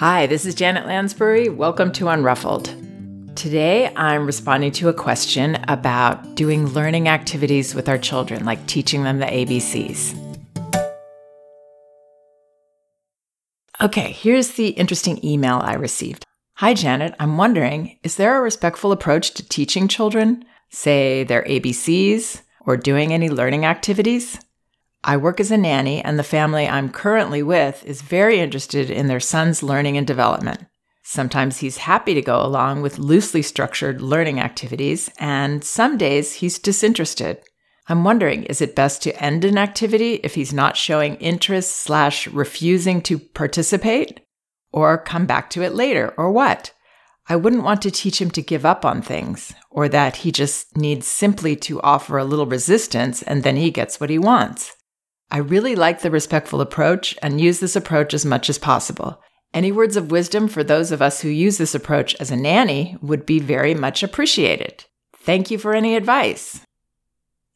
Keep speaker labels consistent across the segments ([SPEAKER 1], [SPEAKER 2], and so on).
[SPEAKER 1] Hi, this is Janet Lansbury. Welcome to Unruffled. Today, I'm responding to a question about doing learning activities with our children, like teaching them the ABCs. Okay, here's the interesting email I received. Hi, Janet. I'm wondering is there a respectful approach to teaching children, say their ABCs, or doing any learning activities? I work as a nanny, and the family I'm currently with is very interested in their son's learning and development. Sometimes he's happy to go along with loosely structured learning activities, and some days he's disinterested. I'm wondering, is it best to end an activity if he's not showing interest slash refusing to participate? Or come back to it later, or what? I wouldn't want to teach him to give up on things, or that he just needs simply to offer a little resistance and then he gets what he wants. I really like the respectful approach and use this approach as much as possible. Any words of wisdom for those of us who use this approach as a nanny would be very much appreciated. Thank you for any advice.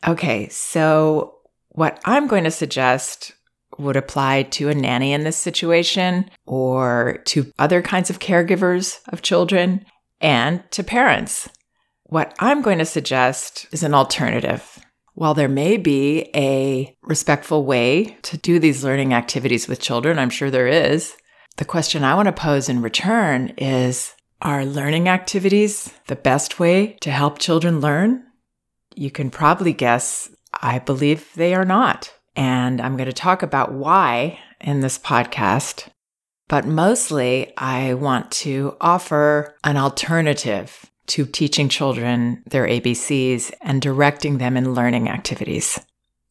[SPEAKER 1] Okay, so what I'm going to suggest would apply to a nanny in this situation or to other kinds of caregivers of children and to parents. What I'm going to suggest is an alternative. While there may be a respectful way to do these learning activities with children, I'm sure there is. The question I want to pose in return is Are learning activities the best way to help children learn? You can probably guess I believe they are not. And I'm going to talk about why in this podcast. But mostly, I want to offer an alternative to teaching children their ABCs and directing them in learning activities.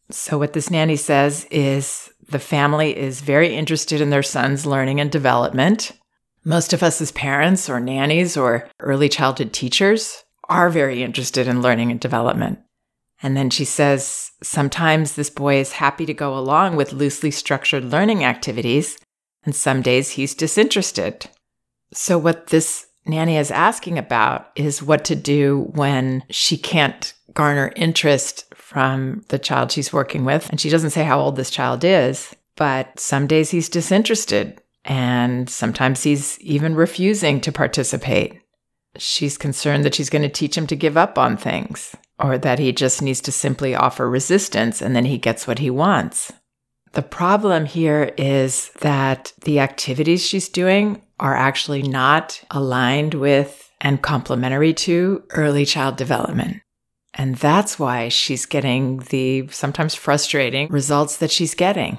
[SPEAKER 1] So, what this nanny says is the family is very interested in their son's learning and development. Most of us, as parents or nannies or early childhood teachers, are very interested in learning and development. And then she says sometimes this boy is happy to go along with loosely structured learning activities, and some days he's disinterested. So, what this Nanny is asking about is what to do when she can't garner interest from the child she's working with. And she doesn't say how old this child is, but some days he's disinterested and sometimes he's even refusing to participate. She's concerned that she's going to teach him to give up on things or that he just needs to simply offer resistance and then he gets what he wants. The problem here is that the activities she's doing are actually not aligned with and complementary to early child development. And that's why she's getting the sometimes frustrating results that she's getting.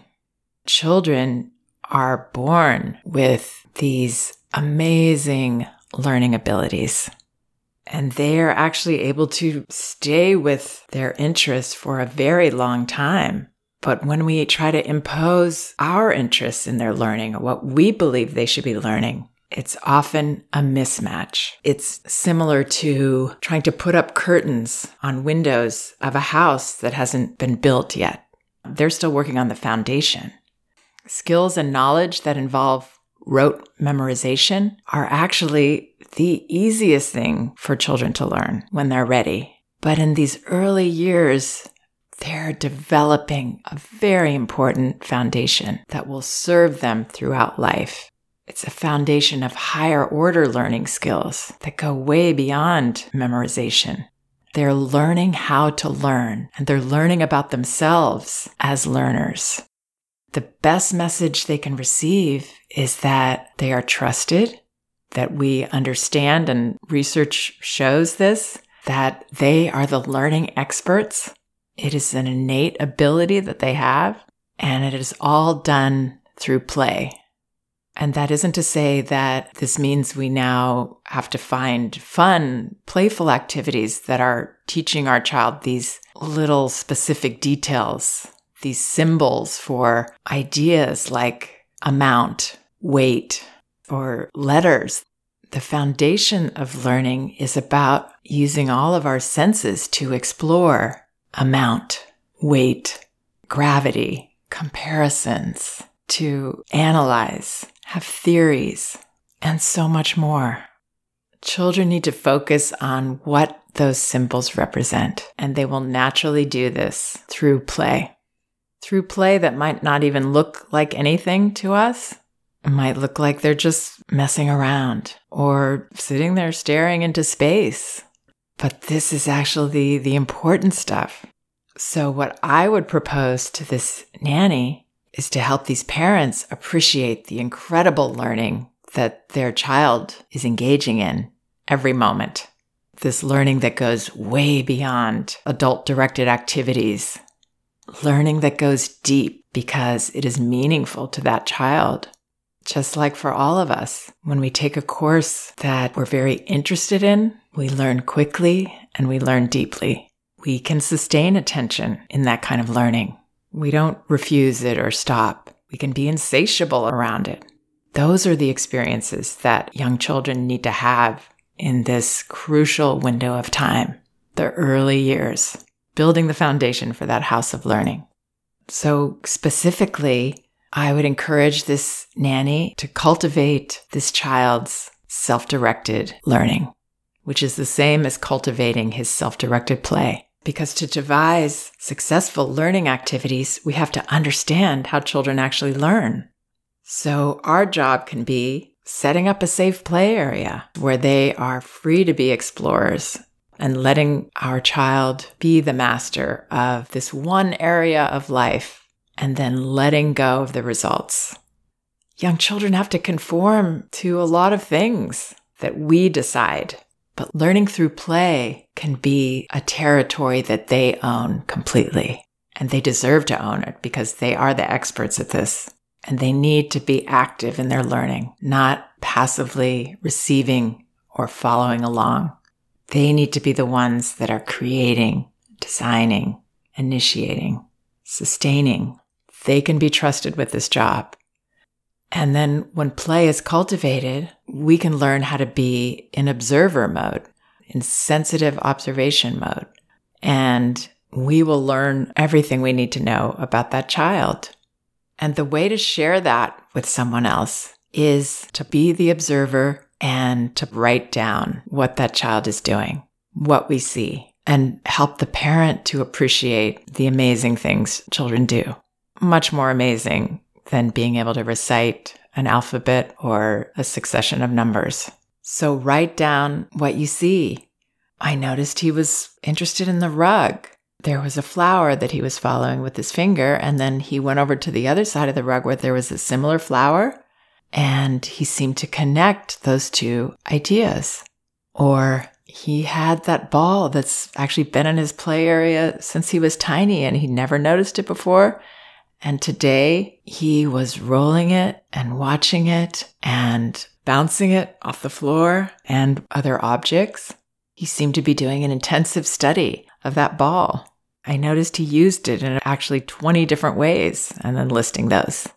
[SPEAKER 1] Children are born with these amazing learning abilities. And they are actually able to stay with their interests for a very long time. But when we try to impose our interests in their learning, or what we believe they should be learning, it's often a mismatch. It's similar to trying to put up curtains on windows of a house that hasn't been built yet. They're still working on the foundation. Skills and knowledge that involve rote memorization are actually the easiest thing for children to learn when they're ready. But in these early years, they're developing a very important foundation that will serve them throughout life. It's a foundation of higher order learning skills that go way beyond memorization. They're learning how to learn and they're learning about themselves as learners. The best message they can receive is that they are trusted, that we understand, and research shows this, that they are the learning experts it is an innate ability that they have, and it is all done through play. And that isn't to say that this means we now have to find fun, playful activities that are teaching our child these little specific details, these symbols for ideas like amount, weight, or letters. The foundation of learning is about using all of our senses to explore amount, weight, gravity, comparisons, to analyze, have theories, and so much more. Children need to focus on what those symbols represent, and they will naturally do this through play. Through play that might not even look like anything to us, it might look like they're just messing around or sitting there staring into space. But this is actually the important stuff. So, what I would propose to this nanny is to help these parents appreciate the incredible learning that their child is engaging in every moment. This learning that goes way beyond adult directed activities, learning that goes deep because it is meaningful to that child. Just like for all of us, when we take a course that we're very interested in, we learn quickly and we learn deeply. We can sustain attention in that kind of learning. We don't refuse it or stop. We can be insatiable around it. Those are the experiences that young children need to have in this crucial window of time, the early years, building the foundation for that house of learning. So, specifically, I would encourage this nanny to cultivate this child's self directed learning, which is the same as cultivating his self directed play. Because to devise successful learning activities, we have to understand how children actually learn. So, our job can be setting up a safe play area where they are free to be explorers and letting our child be the master of this one area of life and then letting go of the results. Young children have to conform to a lot of things that we decide, but learning through play can be a territory that they own completely. And they deserve to own it because they are the experts at this and they need to be active in their learning, not passively receiving or following along. They need to be the ones that are creating, designing, initiating, sustaining. They can be trusted with this job. And then when play is cultivated, we can learn how to be in observer mode, in sensitive observation mode. And we will learn everything we need to know about that child and the way to share that with someone else is to be the observer and to write down what that child is doing, what we see, and help the parent to appreciate the amazing things children do. Much more amazing than being able to recite an alphabet or a succession of numbers. So write down what you see. I noticed he was interested in the rug there was a flower that he was following with his finger, and then he went over to the other side of the rug where there was a similar flower, and he seemed to connect those two ideas. Or he had that ball that's actually been in his play area since he was tiny and he never noticed it before. And today he was rolling it and watching it and bouncing it off the floor and other objects. He seemed to be doing an intensive study of that ball. I noticed he used it in actually 20 different ways and then listing those.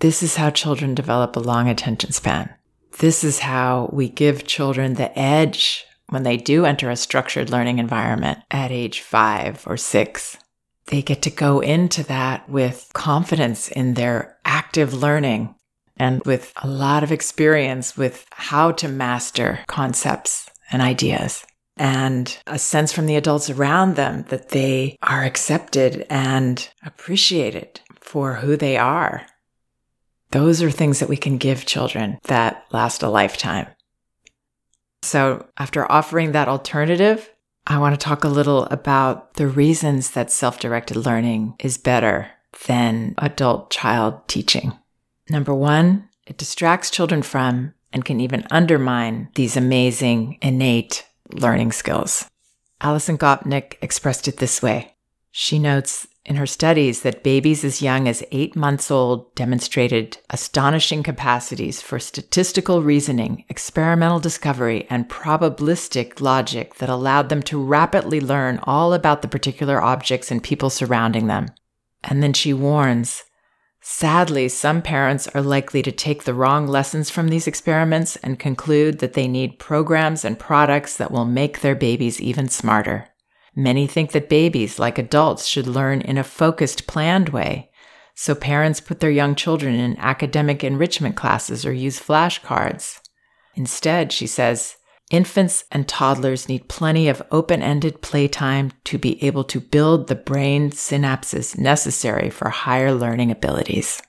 [SPEAKER 1] This is how children develop a long attention span. This is how we give children the edge when they do enter a structured learning environment at age five or six. They get to go into that with confidence in their active learning and with a lot of experience with how to master concepts and ideas and a sense from the adults around them that they are accepted and appreciated for who they are. Those are things that we can give children that last a lifetime. So, after offering that alternative, I want to talk a little about the reasons that self directed learning is better than adult child teaching. Number one, it distracts children from and can even undermine these amazing innate learning skills. Alison Gopnik expressed it this way. She notes in her studies that babies as young as eight months old demonstrated astonishing capacities for statistical reasoning, experimental discovery, and probabilistic logic that allowed them to rapidly learn all about the particular objects and people surrounding them. And then she warns Sadly, some parents are likely to take the wrong lessons from these experiments and conclude that they need programs and products that will make their babies even smarter. Many think that babies, like adults, should learn in a focused, planned way. So parents put their young children in academic enrichment classes or use flashcards. Instead, she says, Infants and toddlers need plenty of open ended playtime to be able to build the brain synapses necessary for higher learning abilities.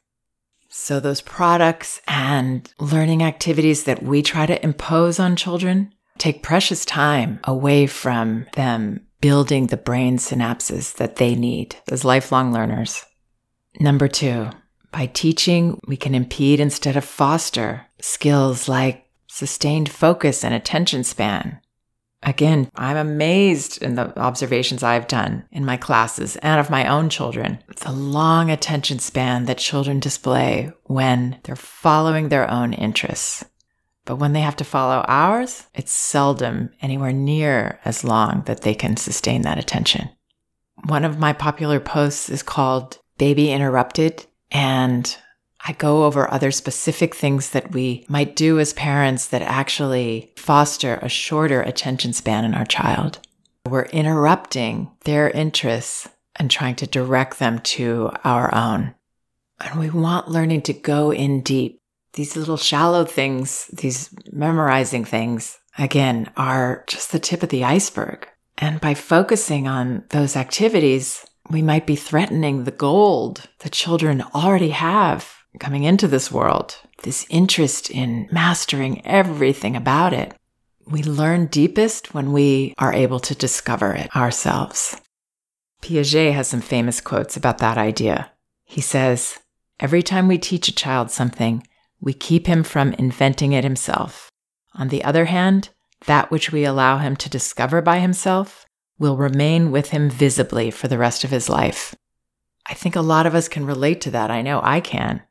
[SPEAKER 1] So, those products and learning activities that we try to impose on children take precious time away from them building the brain synapses that they need as lifelong learners. Number two, by teaching, we can impede instead of foster skills like sustained focus and attention span. Again, I'm amazed in the observations I've done in my classes and of my own children. The long attention span that children display when they're following their own interests. But when they have to follow ours, it's seldom anywhere near as long that they can sustain that attention. One of my popular posts is called Baby Interrupted, and I go over other specific things that we might do as parents that actually foster a shorter attention span in our child. We're interrupting their interests and trying to direct them to our own. And we want learning to go in deep. These little shallow things, these memorizing things, again, are just the tip of the iceberg. And by focusing on those activities, we might be threatening the gold that children already have coming into this world, this interest in mastering everything about it. We learn deepest when we are able to discover it ourselves. Piaget has some famous quotes about that idea. He says, Every time we teach a child something, we keep him from inventing it himself. On the other hand, that which we allow him to discover by himself will remain with him visibly for the rest of his life. I think a lot of us can relate to that. I know I can.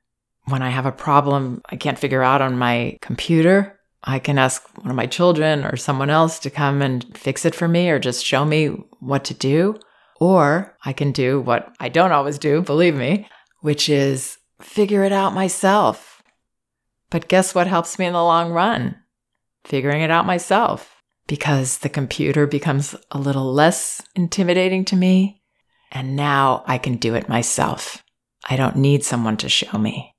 [SPEAKER 1] When I have a problem I can't figure out on my computer, I can ask one of my children or someone else to come and fix it for me or just show me what to do. Or I can do what I don't always do, believe me, which is figure it out myself. But guess what helps me in the long run? Figuring it out myself because the computer becomes a little less intimidating to me. And now I can do it myself. I don't need someone to show me.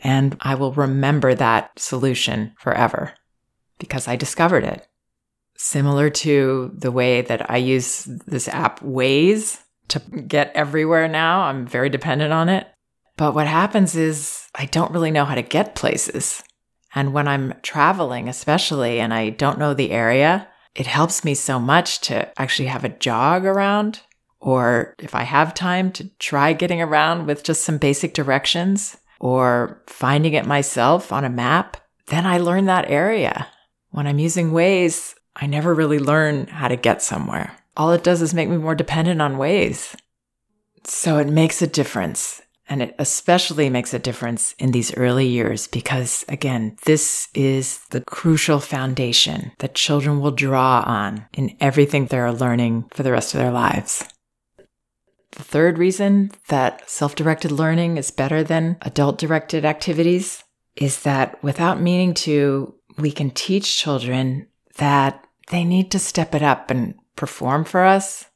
[SPEAKER 1] And I will remember that solution forever because I discovered it. Similar to the way that I use this app Waze to get everywhere now, I'm very dependent on it. But what happens is I don't really know how to get places. And when I'm traveling, especially, and I don't know the area, it helps me so much to actually have a jog around. Or if I have time to try getting around with just some basic directions or finding it myself on a map, then I learn that area. When I'm using Waze, I never really learn how to get somewhere. All it does is make me more dependent on Waze. So it makes a difference. And it especially makes a difference in these early years because, again, this is the crucial foundation that children will draw on in everything they're learning for the rest of their lives. The third reason that self directed learning is better than adult directed activities is that without meaning to, we can teach children that they need to step it up and perform for us,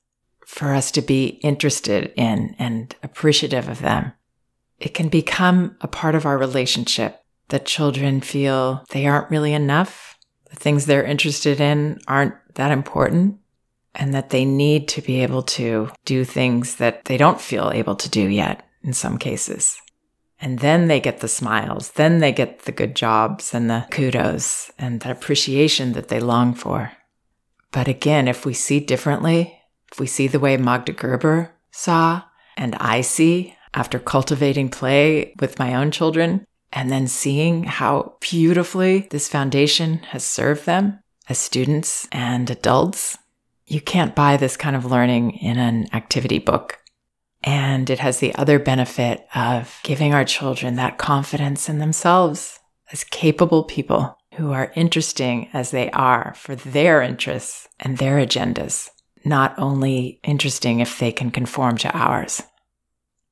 [SPEAKER 1] for us to be interested in and appreciative of them. It can become a part of our relationship that children feel they aren't really enough. The things they're interested in aren't that important and that they need to be able to do things that they don't feel able to do yet in some cases. And then they get the smiles, then they get the good jobs and the kudos and the appreciation that they long for. But again, if we see differently, if we see the way Magda Gerber saw and I see after cultivating play with my own children, and then seeing how beautifully this foundation has served them as students and adults, you can't buy this kind of learning in an activity book. And it has the other benefit of giving our children that confidence in themselves as capable people who are interesting as they are for their interests and their agendas, not only interesting if they can conform to ours.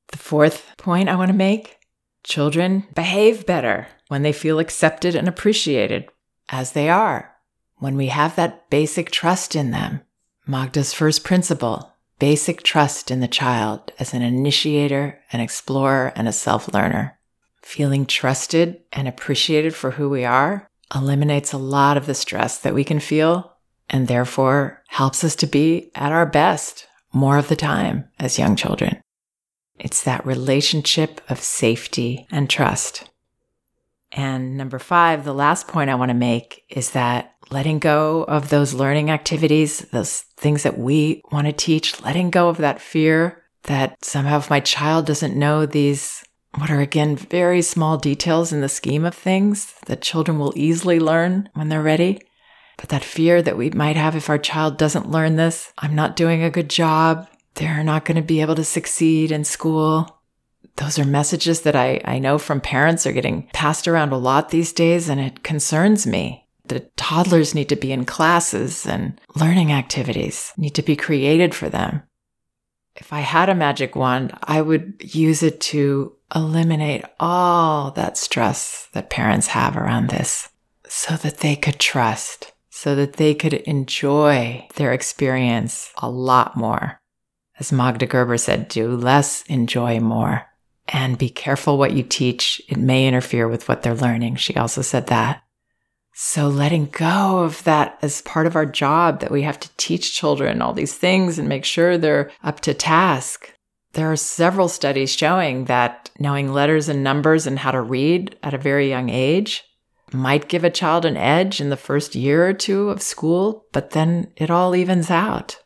[SPEAKER 1] The fourth point I want to make children behave better when they feel accepted and appreciated as they are, when we have that basic trust in them Magda's first principle basic trust in the child as an initiator, an explorer, and a self learner. Feeling trusted and appreciated for who we are eliminates a lot of the stress that we can feel and therefore helps us to be at our best more of the time as young children. It's that relationship of safety and trust. And number five, the last point I want to make is that letting go of those learning activities, those things that we want to teach, letting go of that fear that somehow if my child doesn't know these, what are again very small details in the scheme of things that children will easily learn when they're ready. But that fear that we might have if our child doesn't learn this, I'm not doing a good job. They're not going to be able to succeed in school. Those are messages that I, I know from parents are getting passed around a lot these days, and it concerns me. The toddlers need to be in classes and learning activities need to be created for them. If I had a magic wand, I would use it to eliminate all that stress that parents have around this so that they could trust, so that they could enjoy their experience a lot more. As Magda Gerber said, do less, enjoy more. And be careful what you teach. It may interfere with what they're learning. She also said that. So letting go of that as part of our job that we have to teach children all these things and make sure they're up to task. There are several studies showing that knowing letters and numbers and how to read at a very young age might give a child an edge in the first year or two of school, but then it all evens out.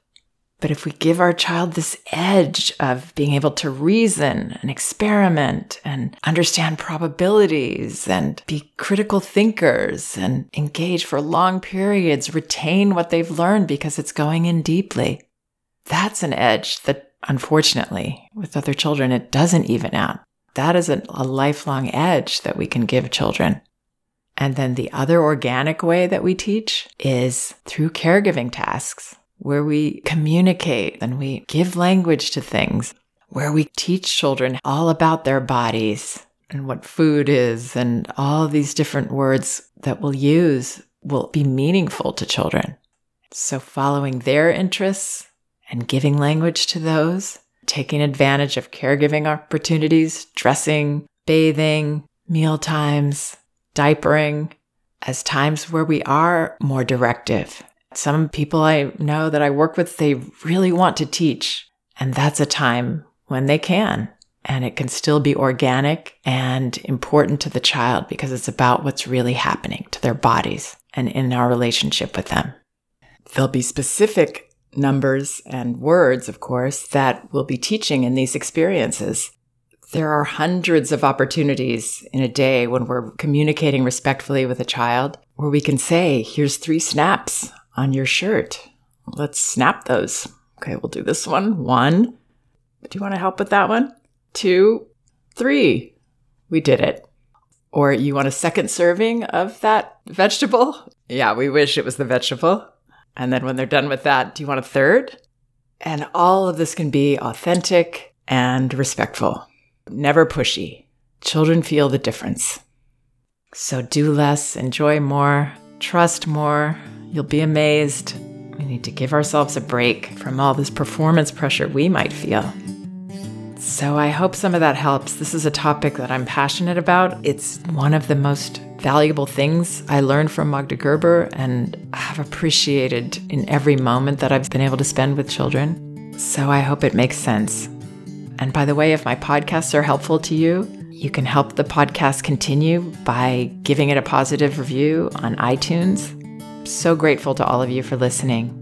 [SPEAKER 1] But if we give our child this edge of being able to reason and experiment and understand probabilities and be critical thinkers and engage for long periods, retain what they've learned because it's going in deeply, that's an edge that unfortunately with other children, it doesn't even out. That is a, a lifelong edge that we can give children. And then the other organic way that we teach is through caregiving tasks where we communicate and we give language to things, where we teach children all about their bodies and what food is and all these different words that we'll use will be meaningful to children. So following their interests and giving language to those, taking advantage of caregiving opportunities, dressing, bathing, meal times, diapering, as times where we are more directive some people I know that I work with, they really want to teach. And that's a time when they can. And it can still be organic and important to the child because it's about what's really happening to their bodies and in our relationship with them. There'll be specific numbers and words, of course, that we'll be teaching in these experiences. There are hundreds of opportunities in a day when we're communicating respectfully with a child where we can say, here's three snaps on your shirt. Let's snap those. Okay, we'll do this one. One. Do you want to help with that one? Two, three. We did it. Or you want a second serving of that vegetable? Yeah, we wish it was the vegetable. And then when they're done with that, do you want a third? And all of this can be authentic and respectful, never pushy. Children feel the difference. So do less, enjoy more, trust more, You'll be amazed. We need to give ourselves a break from all this performance pressure we might feel. So I hope some of that helps. This is a topic that I'm passionate about. It's one of the most valuable things I learned from Magda Gerber and have appreciated in every moment that I've been able to spend with children. So I hope it makes sense. And by the way, if my podcasts are helpful to you, you can help the podcast continue by giving it a positive review on iTunes so grateful to all of you for listening.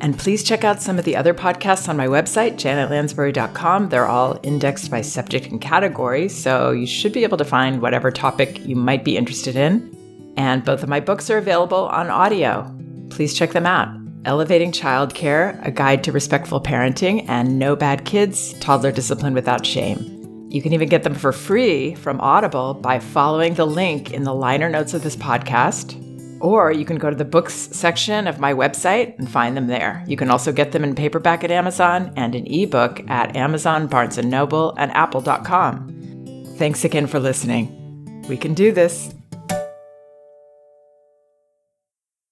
[SPEAKER 1] And please check out some of the other podcasts on my website, janetlansbury.com. They're all indexed by subject and category, so you should be able to find whatever topic you might be interested in. And both of my books are available on audio. Please check them out Elevating Childcare, A Guide to Respectful Parenting, and No Bad Kids Toddler Discipline Without Shame. You can even get them for free from Audible by following the link in the liner notes of this podcast or you can go to the books section of my website and find them there. You can also get them in paperback at Amazon and in ebook at Amazon, Barnes & Noble, and apple.com. Thanks again for listening. We can do this.